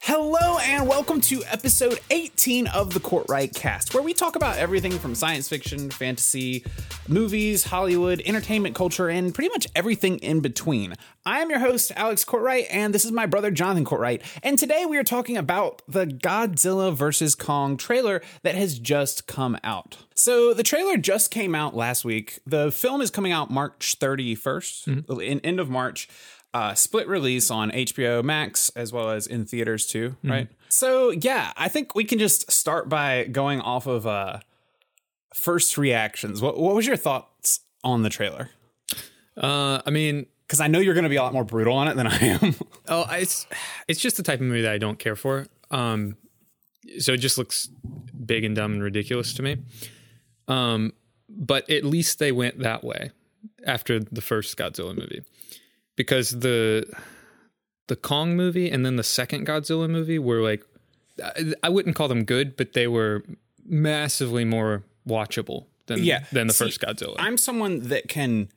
Hello and welcome to episode 18 of the Cortright Cast, where we talk about everything from science fiction, fantasy, movies, Hollywood, entertainment culture, and pretty much everything in between. I am your host, Alex Cortright, and this is my brother, Jonathan Cortright. And today we are talking about the Godzilla vs. Kong trailer that has just come out. So the trailer just came out last week. The film is coming out March 31st, mm-hmm. in end of March uh, split release on HBO Max as well as in theaters too, right? So yeah, I think we can just start by going off of uh, first reactions. What what was your thoughts on the trailer? Uh, I mean, Because I know you're going to be a lot more brutal on it than I am. oh, it's it's just the type of movie that I don't care for. Um, so it just looks big and dumb and ridiculous to me. Um, but at least they went that way after the first Godzilla movie, because the the Kong movie and then the second Godzilla movie were like, I, I wouldn't call them good, but they were massively more watchable than Yeah. than the See, first Godzilla. I'm someone that can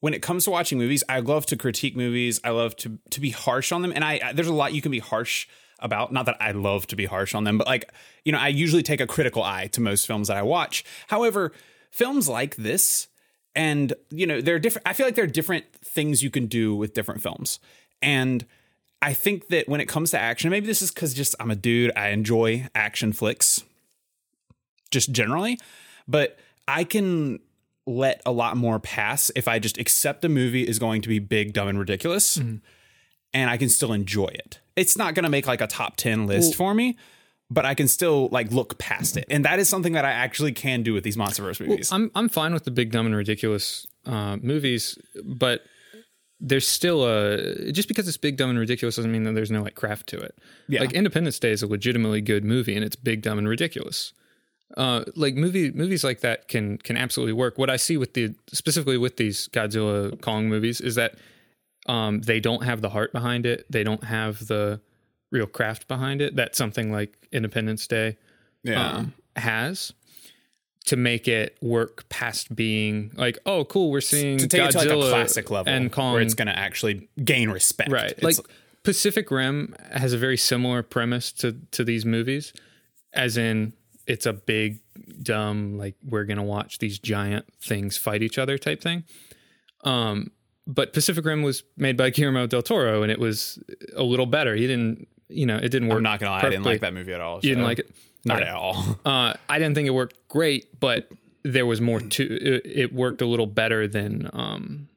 when it comes to watching movies, I love to critique movies. I love to to be harsh on them, and I, I there's a lot you can be harsh about. Not that I love to be harsh on them, but like you know, I usually take a critical eye to most films that I watch. However, films like this, and you know, there are different. I feel like there are different things you can do with different films, and I think that when it comes to action, maybe this is because just I'm a dude. I enjoy action flicks, just generally, but I can let a lot more pass if I just accept a movie is going to be big, dumb, and ridiculous, mm-hmm. and I can still enjoy it. It's not going to make like a top ten list for me, but I can still like look past it, and that is something that I actually can do with these MonsterVerse movies. I'm I'm fine with the big dumb and ridiculous uh, movies, but there's still a just because it's big dumb and ridiculous doesn't mean that there's no like craft to it. Yeah. Like Independence Day is a legitimately good movie and it's big dumb and ridiculous. Uh, like movie movies like that can can absolutely work. What I see with the specifically with these Godzilla Kong movies is that um, they don't have the heart behind it. They don't have the real craft behind it that something like Independence Day yeah, um, has to make it work past being like, oh, cool, we're seeing to take Godzilla it to like a classic level and Kong, where it's going to actually gain respect. right? It's- like Pacific Rim has a very similar premise to to these movies, as in it's a big dumb like we're gonna watch these giant things fight each other type thing. Um, but Pacific Rim was made by Guillermo del Toro, and it was a little better. He didn't, you know, it didn't work. I'm not gonna lie, I didn't like that movie at all. You didn't like it? Not Okay. at all. Uh, I didn't think it worked great, but there was more to it. It worked a little better than um,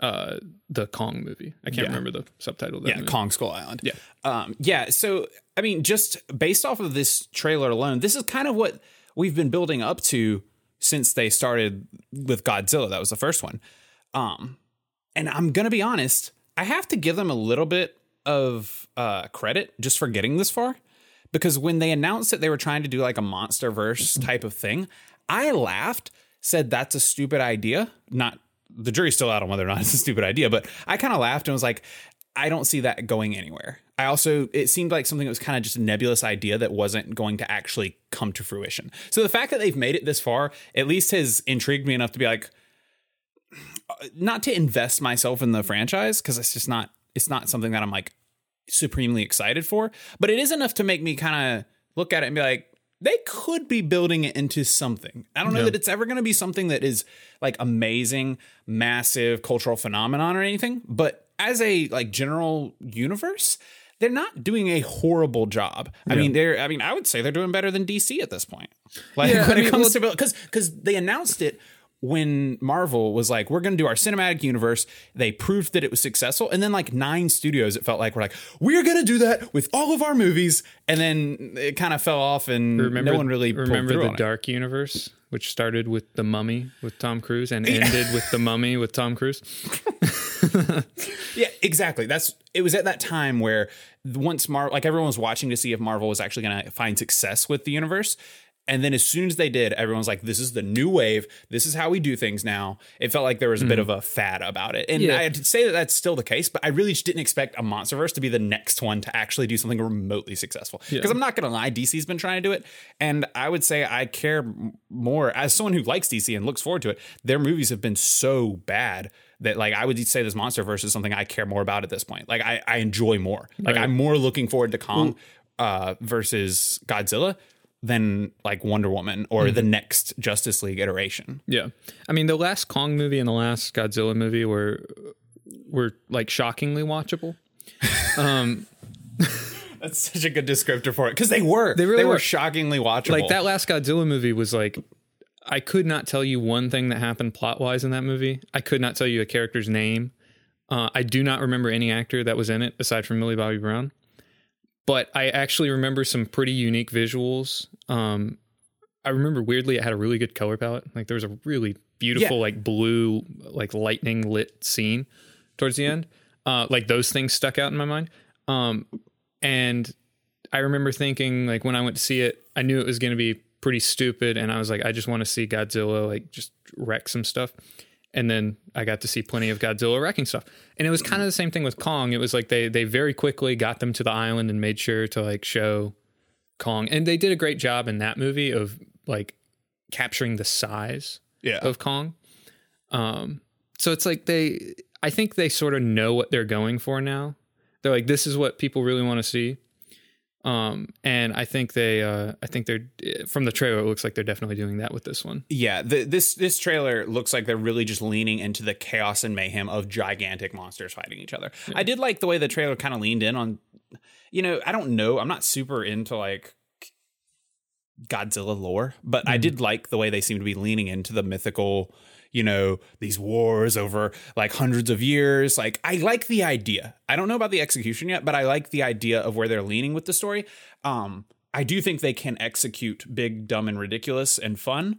uh, the Kong movie. I can't Yeah. remember the subtitle. Of that yeah, movie. Kong Skull Island. Yeah. Um, yeah. So, I mean, just based off of this trailer alone, this is kind of what we've been building up to since they started with Godzilla. That was the first one. Um, and I'm gonna be honest, I have to give them a little bit of uh, credit just for getting this far, because when they announced that they were trying to do like a monster verse type of thing, I laughed, said that's a stupid idea. Not the jury's still out on whether or not it's a stupid idea, but I kind of laughed and was like, I don't see that going anywhere. I also, it seemed like something that was kind of just a nebulous idea that wasn't going to actually come to fruition. So the fact that they've made it this far at least has intrigued me enough to be like, not to invest myself in the franchise because it's just not, it's not something that I'm like supremely excited for, but it is enough to make me kind of look at it and be like, they could be building it into something. I don't know Yeah. that it's ever going to be something that is like amazing, massive cultural phenomenon or anything, but as a like general universe, they're not doing a horrible job. I mean, they're I mean, I would say they're doing better than DC at this point. Like Yeah, when I it mean, comes to because because they announced it when Marvel was like, we're going to do our cinematic universe. They proved that it was successful, and then like nine studios, it felt like were like, we're going to do that with all of our movies, and then it kind of fell off, and Remember, no one really remember the on it. Dark Universe, which started with the Mummy with Tom Cruise and ended with the Mummy with Tom Cruise. Yeah, exactly. That's it was at that time where once Marvel, like everyone was watching to see if Marvel was actually going to find success with the universe. And then as soon as they did, everyone's like, this is the new wave. This is how we do things now. It felt like there was a bit of a fad about it. And Yeah. I'd say that that's still the case, but I really just didn't expect a Monsterverse to be the next one to actually do something remotely successful. Because I'm not going to lie, DC's been trying to do it. And I would say I care more as someone who likes DC and looks forward to it. Their movies have been so bad that like I would say this MonsterVerse is something I care more about at this point. Like I, I enjoy more. Like Right. I'm more looking forward to Kong uh, versus Godzilla than like Wonder Woman or the next Justice League iteration. Yeah. I mean, the last Kong movie and the last Godzilla movie were were like shockingly watchable. Um, That's such a good descriptor for it because they were they, really were were. shockingly watchable. like that last Godzilla movie was like I could not tell you one thing that happened plot wise in that movie. I could not tell you a character's name. Uh, I do not remember any actor that was in it aside from Millie Bobby Brown. But I actually remember some pretty unique visuals. Um, I remember weirdly it had a really good color palette. Like there was a really beautiful Yeah. like blue like lightning lit scene towards the end. Uh, like those things stuck out in my mind. Um, and I remember thinking like when I went to see it, I knew it was going to be pretty stupid, and I was like, I just want to see Godzilla like just wreck some stuff. And then I got to see plenty of Godzilla wrecking stuff, and it was kind of the same thing with Kong. It was like they they very quickly got them to the island and made sure to like show Kong, and they did a great job in that movie of like capturing the size yeah, of Kong. Um, so it's like they, I think they sort of know what they're going for now. They're like, this is what people really want to see. Um, and I think they, uh, I think they're from the trailer. It looks like they're definitely doing that with this one. yeah. The, this this trailer looks like they're really just leaning into the chaos and mayhem of gigantic monsters fighting each other. I did like the way the trailer kind of leaned in on. You know, I don't know. I'm not super into like Godzilla lore, but I did like the way they seem to be leaning into the mythical, you know, these wars over like hundreds of years. Like, I like the idea. I don't know about the execution yet, but I like the idea of where they're leaning with the story. Um, I do think they can execute big, dumb, and ridiculous and fun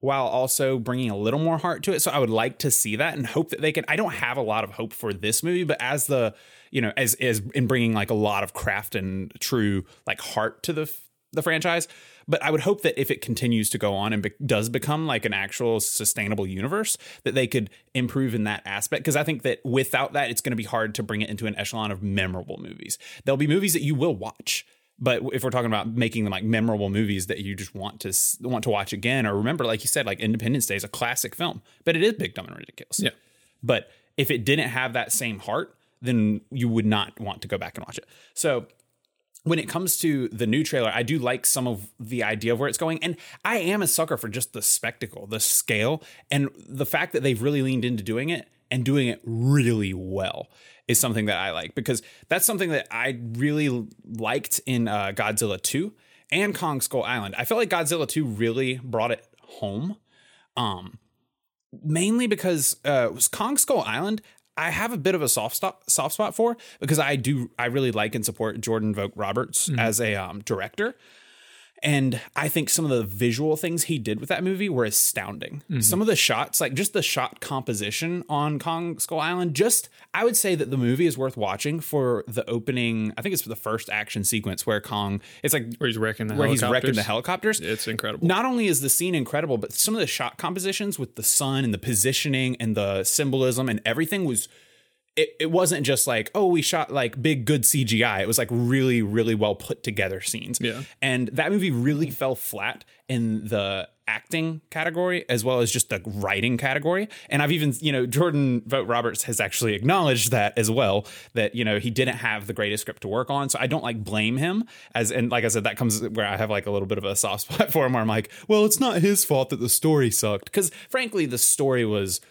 while also bringing a little more heart to it. So I would like to see that and hope that they can. I don't have a lot of hope for this movie, but as the, you know, as as in bringing like a lot of craft and true like heart to the the franchise. But I would hope that if it continues to go on and be- does become like an actual sustainable universe, that they could improve in that aspect. Because I think that without that, it's going to be hard to bring it into an echelon of memorable movies. There'll be movies that you will watch, but if we're talking about making them like memorable movies that you just want to s- want to watch again or remember, like you said, like Independence Day is a classic film, but it is big, dumb, and ridiculous. Yeah. But if it didn't have that same heart, then you would not want to go back and watch it. So when it comes to the new trailer, I do like some of the idea of where it's going. And I am a sucker for just the spectacle, the scale, and the fact that they've really leaned into doing it and doing it really well is something that I like because that's something that I really liked in uh, Godzilla 2 and Kong Skull Island. I felt like Godzilla 2 really brought it home. Um, mainly because uh, was Kong Skull Island. I have a bit of a soft spot, soft spot for because I do I really like and support Jordan Vogt Roberts as a um, director, and I think some of the visual things he did with that movie were astounding. Mm-hmm. Some of the shots, like just the shot composition on Kong Skull Island, just I would say that the movie is worth watching for the opening. I think it's for the first action sequence where Kong. It's like Where he's wrecking the where he's wrecking the helicopters. helicopters. It's incredible. Not only is the scene incredible, but some of the shot compositions with the sun and the positioning and the symbolism and everything was it, it wasn't just like, oh, we shot like big good CGI. It was like really, really well put together scenes. Yeah. And that movie really fell flat in the acting category as well as just the writing category. And I've even, you know, Jordan Vogt Roberts has actually acknowledged that as well, that, you know, he didn't have the greatest script to work on. So I don't like blame him as and like I said, that comes where I have like a little bit of a soft spot for him where I'm like, well, it's not his fault that the story sucked. Because frankly, the story was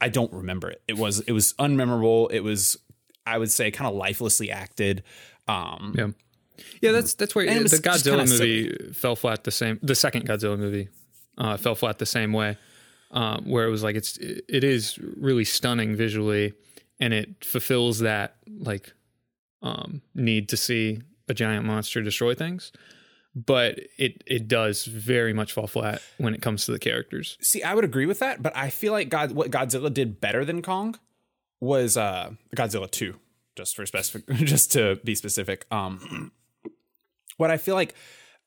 I don't remember it. It was it was unmemorable. It was I would say kind of lifelessly acted. Um Yeah. Yeah, that's that's where it the Godzilla movie fell flat the same. The second Godzilla movie uh, fell flat the same way, um, where it was like it's it is really stunning visually, and it fulfills that like um, need to see a giant monster destroy things, but it it does very much fall flat when it comes to the characters. see, I would agree with that, but I feel like God what Godzilla did better than Kong was uh Godzilla 2, just for specific just to be specific. Um what I feel like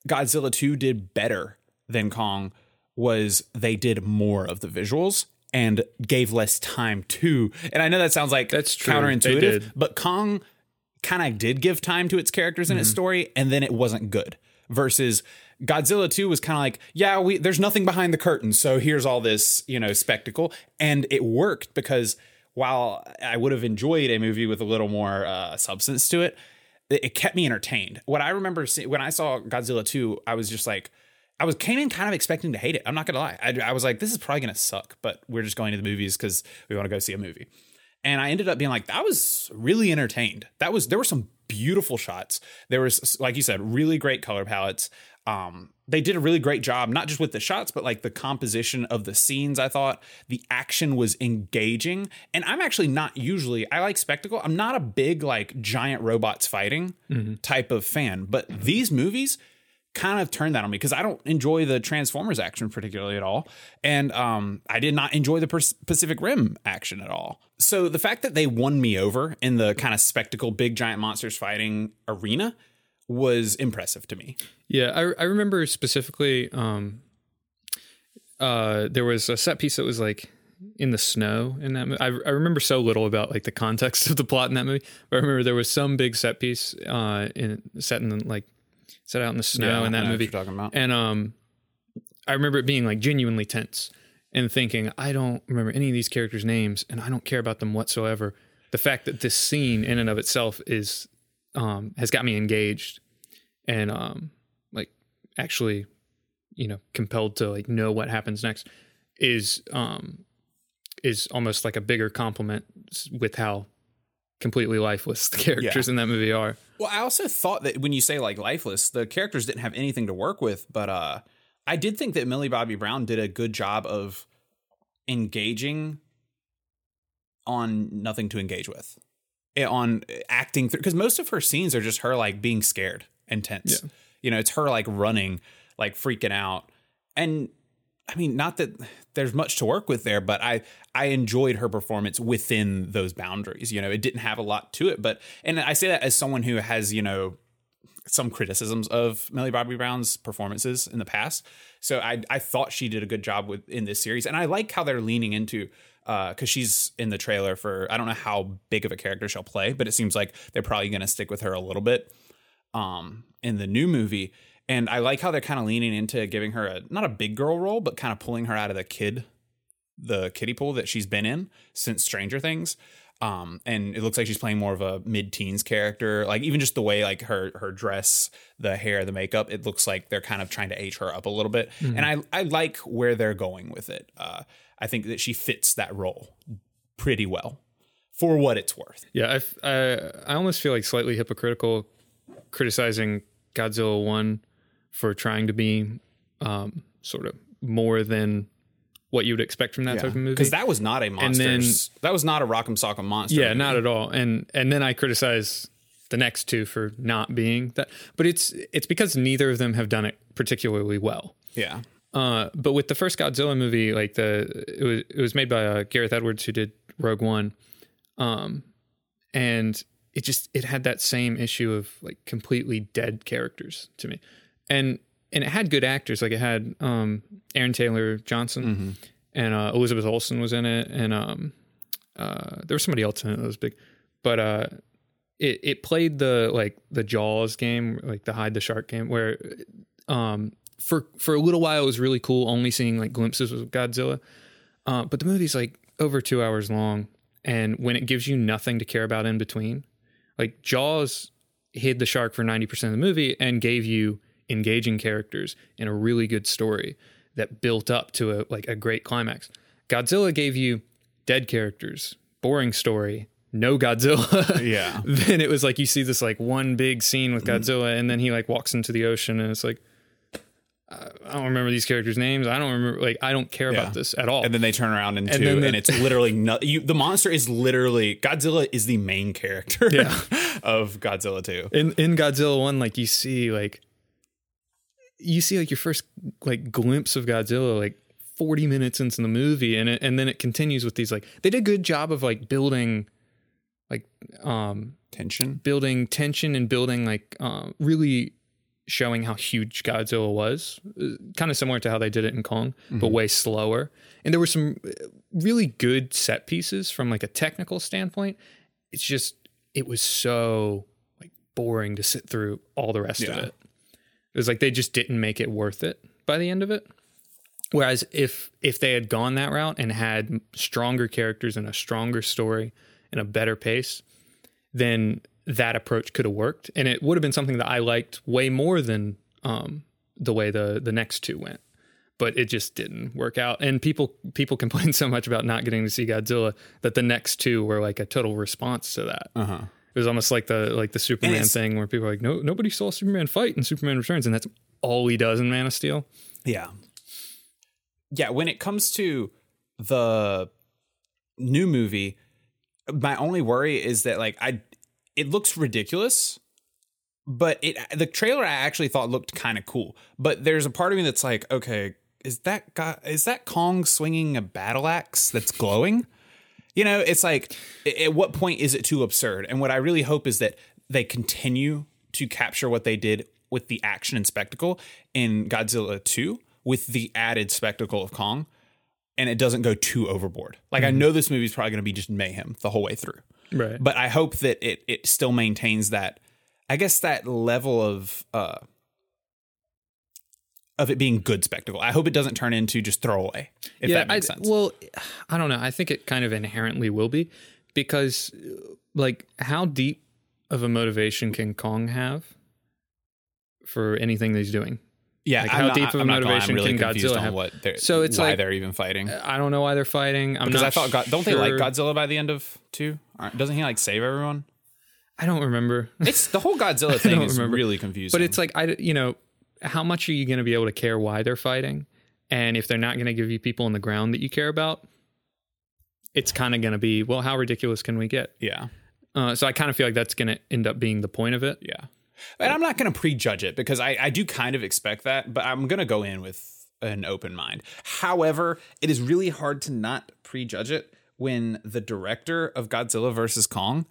Godzilla 2 did better than Kong was they did more of the visuals and gave less time to. And I know that sounds like That's true. Counterintuitive, but Kong kind of did give time to its characters and its Mm-hmm. story, and then it wasn't good. Versus Godzilla 2 was kind of like, yeah, we there's nothing behind the curtain, so here's all this, you know, spectacle. And it worked because while I would have enjoyed a movie with a little more uh, substance to it, it, it kept me entertained. What I remember see, when I saw Godzilla 2, I was just like, I was came in kind of expecting to hate it. I'm not gonna lie. I, I was like, this is probably gonna suck, but we're just going to the movies because we want to go see a movie. And I ended up being like, that was really entertained. That was there were some beautiful shots. There was, like you said, really great color palettes. Um, they did a really great job, not just with the shots, but like the composition of the scenes. I thought the action was engaging, and I'm actually not usually I like spectacle. I'm not a big like giant robots fighting type of fan, but these movies kind of turned that on me because I don't enjoy the Transformers action particularly at all, and um, I did not enjoy the Pacific Rim action at all. So the fact that they won me over in the kind of spectacle, big giant monsters fighting arena was impressive to me. Yeah, I, I remember specifically. Um, uh, there was a set piece that was like in the snow in that movie. I, I remember so little about like the context of the plot in that movie, but I remember there was some big set piece uh, in set in like set out in the snow Yeah, in that movie. you're talking about. And um, I remember it being like genuinely tense and thinking, I don't remember any of these characters' names, and I don't care about them whatsoever. The fact that this scene in and of itself is um, has got me engaged and um, like actually, you know, compelled to like know what happens next is um, is almost like a bigger compliment with how completely lifeless the characters in that movie are. Well, I also thought that when you say like lifeless, the characters didn't have anything to work with, but uh I did think that Millie Bobby Brown did a good job of engaging on nothing to engage with. Eh, On acting through because most of her scenes are just her like being scared and tense. You know, it's her like running, like freaking out. And I mean, not that there's much to work with there, but I I enjoyed her performance within those boundaries. You know, it didn't have a lot to it, but and I say that as someone who has you know some criticisms of Millie Bobby Brown's performances in the past. So I I thought she did a good job with in this series, and I like how they're leaning into because she's in the trailer for I don't know how big of a character she'll play, but it seems like they're probably going to stick with her a little bit um, in the new movie. And I like how they're kind of leaning into giving her a not a big girl role, but kind of pulling her out of the kid, the kiddie pool that she's been in since Stranger Things. Um, and it looks like she's playing more of a mid-teens character. Like even just the way like her her dress, the hair, the makeup, it looks like they're kind of trying to age her up a little bit. And I I like where they're going with it. Uh, I think that she fits that role pretty well for what it's worth. Yeah, I, I I almost feel like slightly hypocritical criticizing Godzilla one for trying to be um, sort of more than what you would expect from that type of movie. Because that was not a monster. that was not a Rock'em Sock'em monster. yeah, movie. not at all. And and then I criticize the next two for not being that. But it's it's because neither of them have done it particularly well. Yeah. Uh, but with the first Godzilla movie, like the it was it was made by uh, Gareth Edwards who did Rogue One, um, and it just it had that same issue of like completely dead characters to me, and and it had good actors. Like it had um, Aaron Taylor Johnson and uh, Elizabeth Olsen was in it, and um, uh, there was somebody else in it that was big, but uh, it it played the like the Jaws game, like the hide the shark game, where um for for a little while it was really cool only seeing like glimpses of Godzilla. Uh, but the movie's like over two hours long, and when it gives you nothing to care about in between, like Jaws hid the shark for ninety percent of the movie and gave you engaging characters and a really good story that built up to a like a great climax. Godzilla gave you dead characters, boring story, no Godzilla. Yeah. then it was like you see this like one big scene with mm-hmm. Godzilla, and then he like walks into the ocean, and it's like I don't remember these characters' names. I don't remember like I don't care Yeah. about this at all. And then they turn around in And and, it's literally not. You, the monster is literally Godzilla is the main character Yeah. of Godzilla two. in in Godzilla one, like you see like you see like your first like glimpse of Godzilla like 40 minutes into the movie and it, and then it continues with these like they did a good job of like building like um Tension. building tension and building like um really showing how huge Godzilla was kind of similar to how they did it in Kong but way slower. And there were some uh, really good set pieces from like a technical standpoint. It's just it was so like boring to sit through all the rest of it it was like they just didn't make it worth it by the end of it whereas if if they had gone that route and had stronger characters and a stronger story and a better pace then that approach could have worked, and it would have been something that I liked way more than um, the way the the next two went. But it just didn't work out, and people people complain so much about not getting to see Godzilla that the next two were like a total response to that. Uh huh. It was almost like the like the Superman thing where people are like, no, nobody saw Superman fight in Superman Returns, and that's all he does in Man of Steel. Yeah. Yeah, when it comes to the new movie, my only worry is that like I it looks ridiculous, but it the trailer I actually thought looked kind of cool. But there's a part of me that's like, okay, is that guy is that Kong swinging a battle axe that's glowing? You know, it's like at what point is it too absurd? And what I really hope is that they continue to capture what they did with the action and spectacle in Godzilla 2 with the added spectacle of Kong and it doesn't go too overboard. Like I know this movie is probably going to be just mayhem the whole way through. Right. But I hope that it it still maintains that I guess that level of uh of it being good spectacle. I hope it doesn't turn into just throwaway. If that makes I, sense. Well, I don't know. I think it kind of inherently will be because, like, how deep of a motivation can Kong have for anything that he's doing? yeah, like, how not- deep of a I'm not gonna lie, motivation really can Godzilla have? what So it's why like- they're even fighting. I don't know why they're fighting. I'm Because not I thought, God, don't they like. Godzilla by the end of two? Doesn't he like save everyone? I don't remember. It's the whole Godzilla thing is remember. really confusing. But it's like I, you know, how much are you going to be able to care why they're fighting? And if they're not going to give you people on the ground that you care about, it's kind of going to be, well, how ridiculous can we get? yeah, Uh, so I kind of feel like that's going to end up being the point of it. yeah. And I'm not going to prejudge it because I, I do kind of expect that, but I'm going to go in with an open mind. However, it is really hard to not prejudge it when the director of Godzilla versus Kong,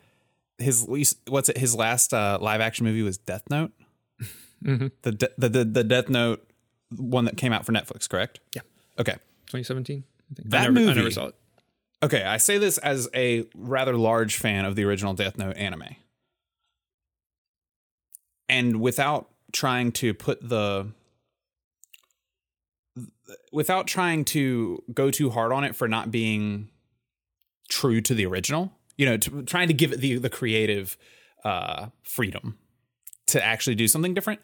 his least, what's it? His last uh, live action movie was Death Note. The, de- the the the Death Note one that came out for Netflix, correct? Yeah. Okay. 2017. I think. That I never, I movie- never saw it. Okay, I say this as a rather large fan of the original Death Note anime. And without trying to put the without trying to go too hard on it for not being true to the original, you know, to, trying to give it the the creative uh freedom to actually do something different.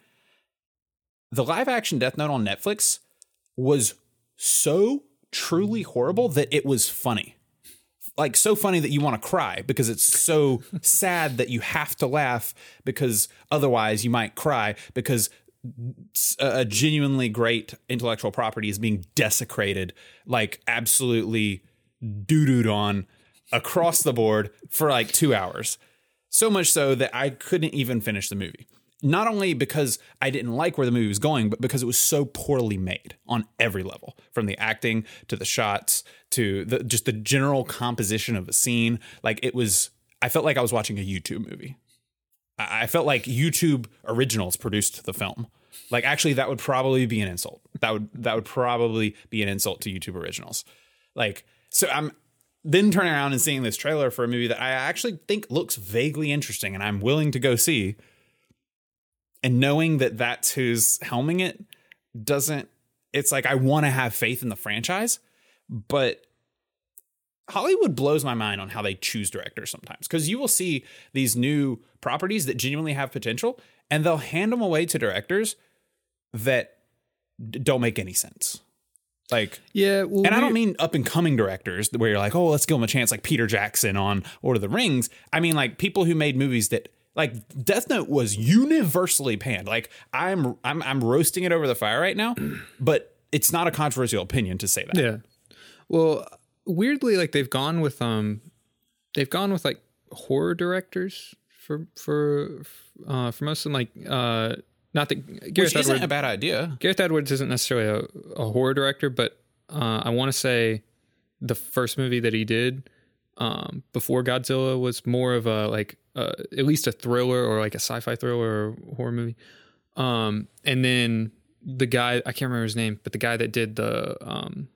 The live action Death Note on Netflix was so truly horrible that it was funny. Like so funny that you want to cry because it's so sad that you have to laugh because otherwise you might cry because a genuinely great intellectual property is being desecrated like absolutely doo-dooed on across the board for like 2 hours. So much so that I couldn't even finish the movie. Not only because I didn't like where the movie was going, but because it was so poorly made on every level, from the acting to the shots to the just the general composition of a scene. Like it was, I felt like I was watching a YouTube movie. I I felt like YouTube originals produced the film. Like actually, that would probably be an insult. That would that would probably be an insult to YouTube originals. Like so, I'm then turning around and seeing this trailer for a movie that I actually think looks vaguely interesting, and I'm willing to go see. And knowing that that's who's helming it doesn't. It's like I want to have faith in the franchise, but Hollywood blows my mind on how they choose directors sometimes because you will see these new properties that genuinely have potential and they'll hand them away to directors that d- don't make any sense. Like, Yeah. Well, and I don't mean up and coming directors where you're like, oh, let's give them a chance, like Peter Jackson on Lord of the Rings. I mean, like people who made movies that, like Death Note, was universally panned. Like I'm, I'm, I'm roasting it over the fire right now, but it's not a controversial opinion to say that. Yeah. Well, weirdly, like they've gone with um, they've gone with like horror directors for for uh for most of them. Like uh, not that Gareth Which isn't Edwards. a bad idea. Gareth Edwards isn't necessarily a, a horror director, but uh, I want to say the first movie that he did um, before Godzilla was more of a like uh, at least a thriller or like a sci-fi thriller or horror movie. Um, and then the guy I can't remember his name, but the guy that did the um,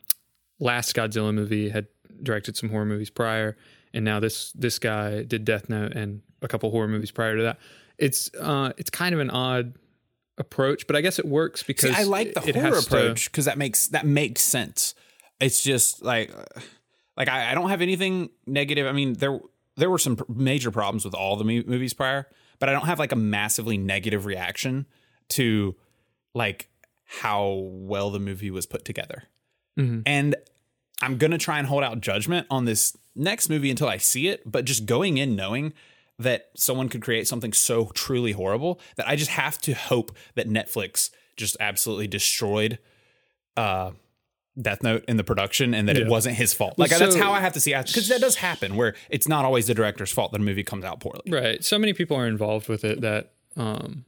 last Godzilla movie had directed some horror movies prior, and now this this guy did Death Note and a couple horror movies prior to that. It's uh, it's kind of an odd approach, but I guess it works because See, I like the it horror approach because that makes that makes sense. It's just like like I, I don't have anything negative. I mean, there there were some major problems with all the mo- movies prior, but I don't have like a massively negative reaction to like how well the movie was put together. And I'm gonna try and hold out judgment on this next movie until I see it, but just going in knowing that someone could create something so truly horrible that I just have to hope that Netflix just absolutely destroyed uh Death Note in the production and that it wasn't his fault. Like that's how I have to see it because that does happen where it's not always the director's fault that a movie comes out poorly. Right. So many people are involved with it that, um,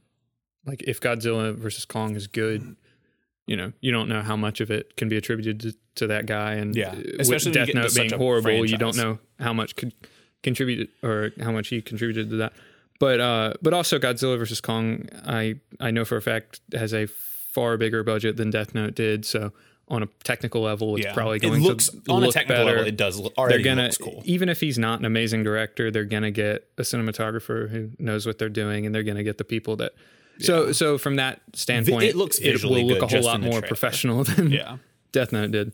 like, if Godzilla versus Kong is good, you know, you don't know how much of it can be attributed to, to that guy. And Yeah. Especially with Death Note being horrible, you don't know how much could contribute or how much he contributed to that. But uh, but also Godzilla versus Kong, I I know for a fact has a far bigger budget than Death Note did. So on a technical level, it's Yeah. probably it going looks to on a look technical better level it does look, they're gonna looks cool. even if he's not an amazing director they're gonna get a cinematographer who knows what they're doing and they're gonna get the people that so so from that standpoint it looks it will look a whole lot more trailer. professional than Yeah. death note did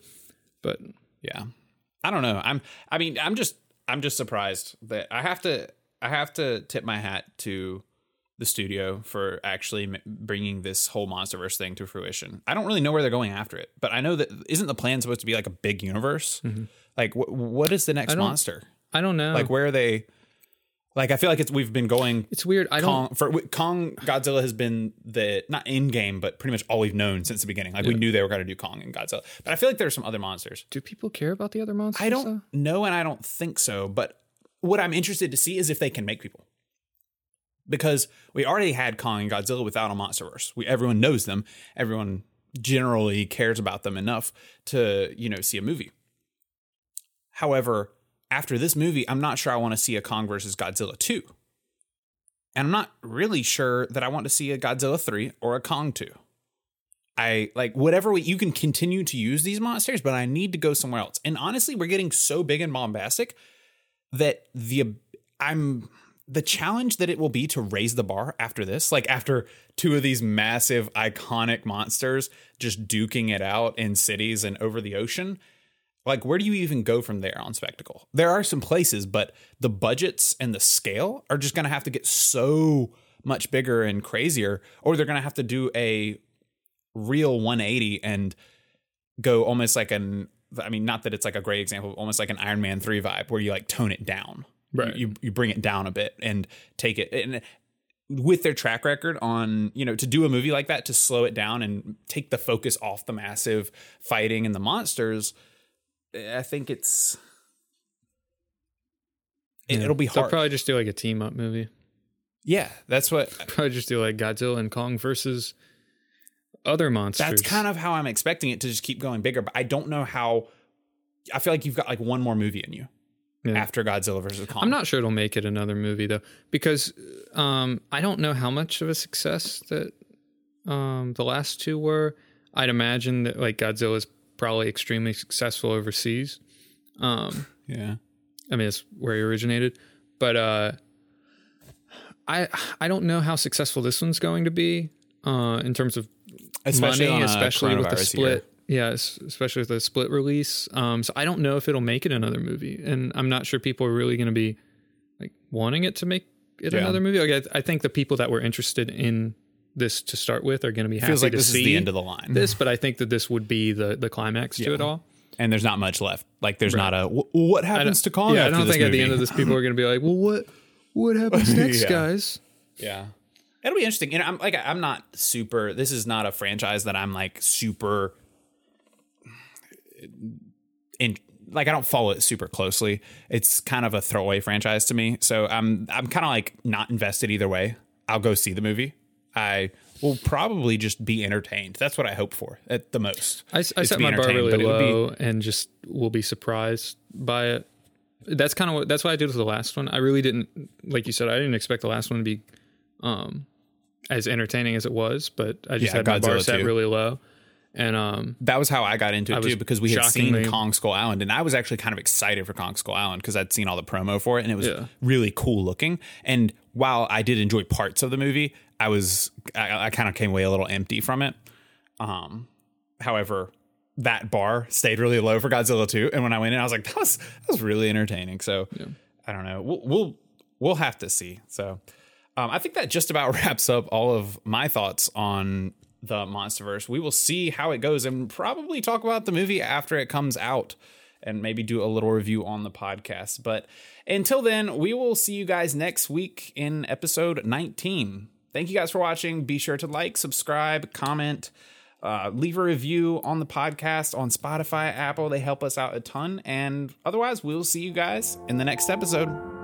but Yeah. I don't know. I'm I mean, I'm just I'm just surprised that I have to I have to tip my hat to the studio for actually m- bringing this whole MonsterVerse thing to fruition. I don't really know where they're going after it, but I know that isn't the plan supposed to be like a big universe? Mm-hmm. Like wh- what is the next don't- monster? i don't know Like where are they like I feel like it's we've been going it's weird i don't Kong for Kong Godzilla has been the not in game, but pretty much all we've known since the beginning. Like we knew they were going to do Kong and Godzilla, but I feel like there are some other monsters. do people care about the other monsters I don't though? know, and I don't think so. But what I'm interested to see is if they can make people, because we already had Kong and Godzilla without a MonsterVerse. We everyone knows them. Everyone generally cares about them enough to you know see a movie. However, after this movie, I'm not sure I want to see a Kong versus Godzilla two, and I'm not really sure that I want to see a Godzilla three or a Kong two. I like whatever way you can continue to use these monsters, but I need to go somewhere else. And honestly, we're getting so big and bombastic that the I'm the challenge that it will be to raise the bar after this, like after two of these massive iconic monsters just duking it out in cities and over the ocean. Like, where do you even go from there on spectacle? There are some places, but the budgets and the scale are just going to have to get so much bigger and crazier, or they're going to have to do a real 180 and go almost like an I mean not that it's like a great example, almost like an Iron Man 3 vibe where you like tone it down. Right. You you bring it down a bit and take it and with their track record on, you know, to do a movie like that to slow it down and take the focus off the massive fighting and the monsters, I think it's it, will be hard They'll probably just do like a team up movie yeah, that's what probably just do like godzilla and kong versus other monsters That's kind of how I'm expecting it to just keep going bigger. But I don't know how. I feel like you've got like one more movie in you Yeah. after Godzilla versus Kong. I'm not sure it'll make it another movie though, because um, I don't know how much of a success that um, the last two were. I'd imagine that like Godzilla is probably extremely successful overseas. Um, Yeah. I mean, it's where he originated, but uh, I I don't know how successful this one's going to be uh, in terms of Especially money, especially with the split. Yeah, especially with the split release. Um, so I don't know if it'll make it another movie, and I'm not sure people are really going to be like wanting it to make it Yeah. another movie. Like I, I think the people that were interested in this to start with are going to be happy Feels like to this see is the end of the line. this, but I think that this would be the the climax to it all. and there's not much left. Like there's not a what happens to Kong. yeah, I don't think at the end of this, people are going to be like, "Well, what what happens next, Yeah. guys?" Yeah. It'll be interesting. And I'm like I'm not super this is not a franchise that I'm like super in like I don't follow it super closely. It's kind of a throwaway franchise to me. So I'm I'm kind of like not invested either way. I'll go see the movie. I will probably just be entertained. That's what I hope for at the most. I, I set my bar really it be- low and just will be surprised by it. That's kind of what that's what I did with the last one. I really didn't like you said. I didn't expect the last one to be um as entertaining as it was, but I just Yeah, had my bar set too. really low. And um that was how I got into it too because we had seen Kong Skull Island and I was actually kind of excited for Kong Skull Island because I'd seen all the promo for it and it was Yeah. really cool looking. And while I did enjoy parts of the movie, I was I, I kind of came away a little empty from it. Um, however, that bar stayed really low for Godzilla 2 and when I went in I was like that was that was really entertaining. So I don't know. We'll we'll we'll have to see. So um, I think that just about wraps up all of my thoughts on the MonsterVerse. We will see how it goes and probably talk about the movie after it comes out and maybe do a little review on the podcast. But until then, we will see you guys next week in episode 19. Thank you guys for watching. Be sure to like, subscribe, comment, uh, leave a review on the podcast on Spotify, Apple. They help us out a ton. And otherwise, we'll see you guys in the next episode.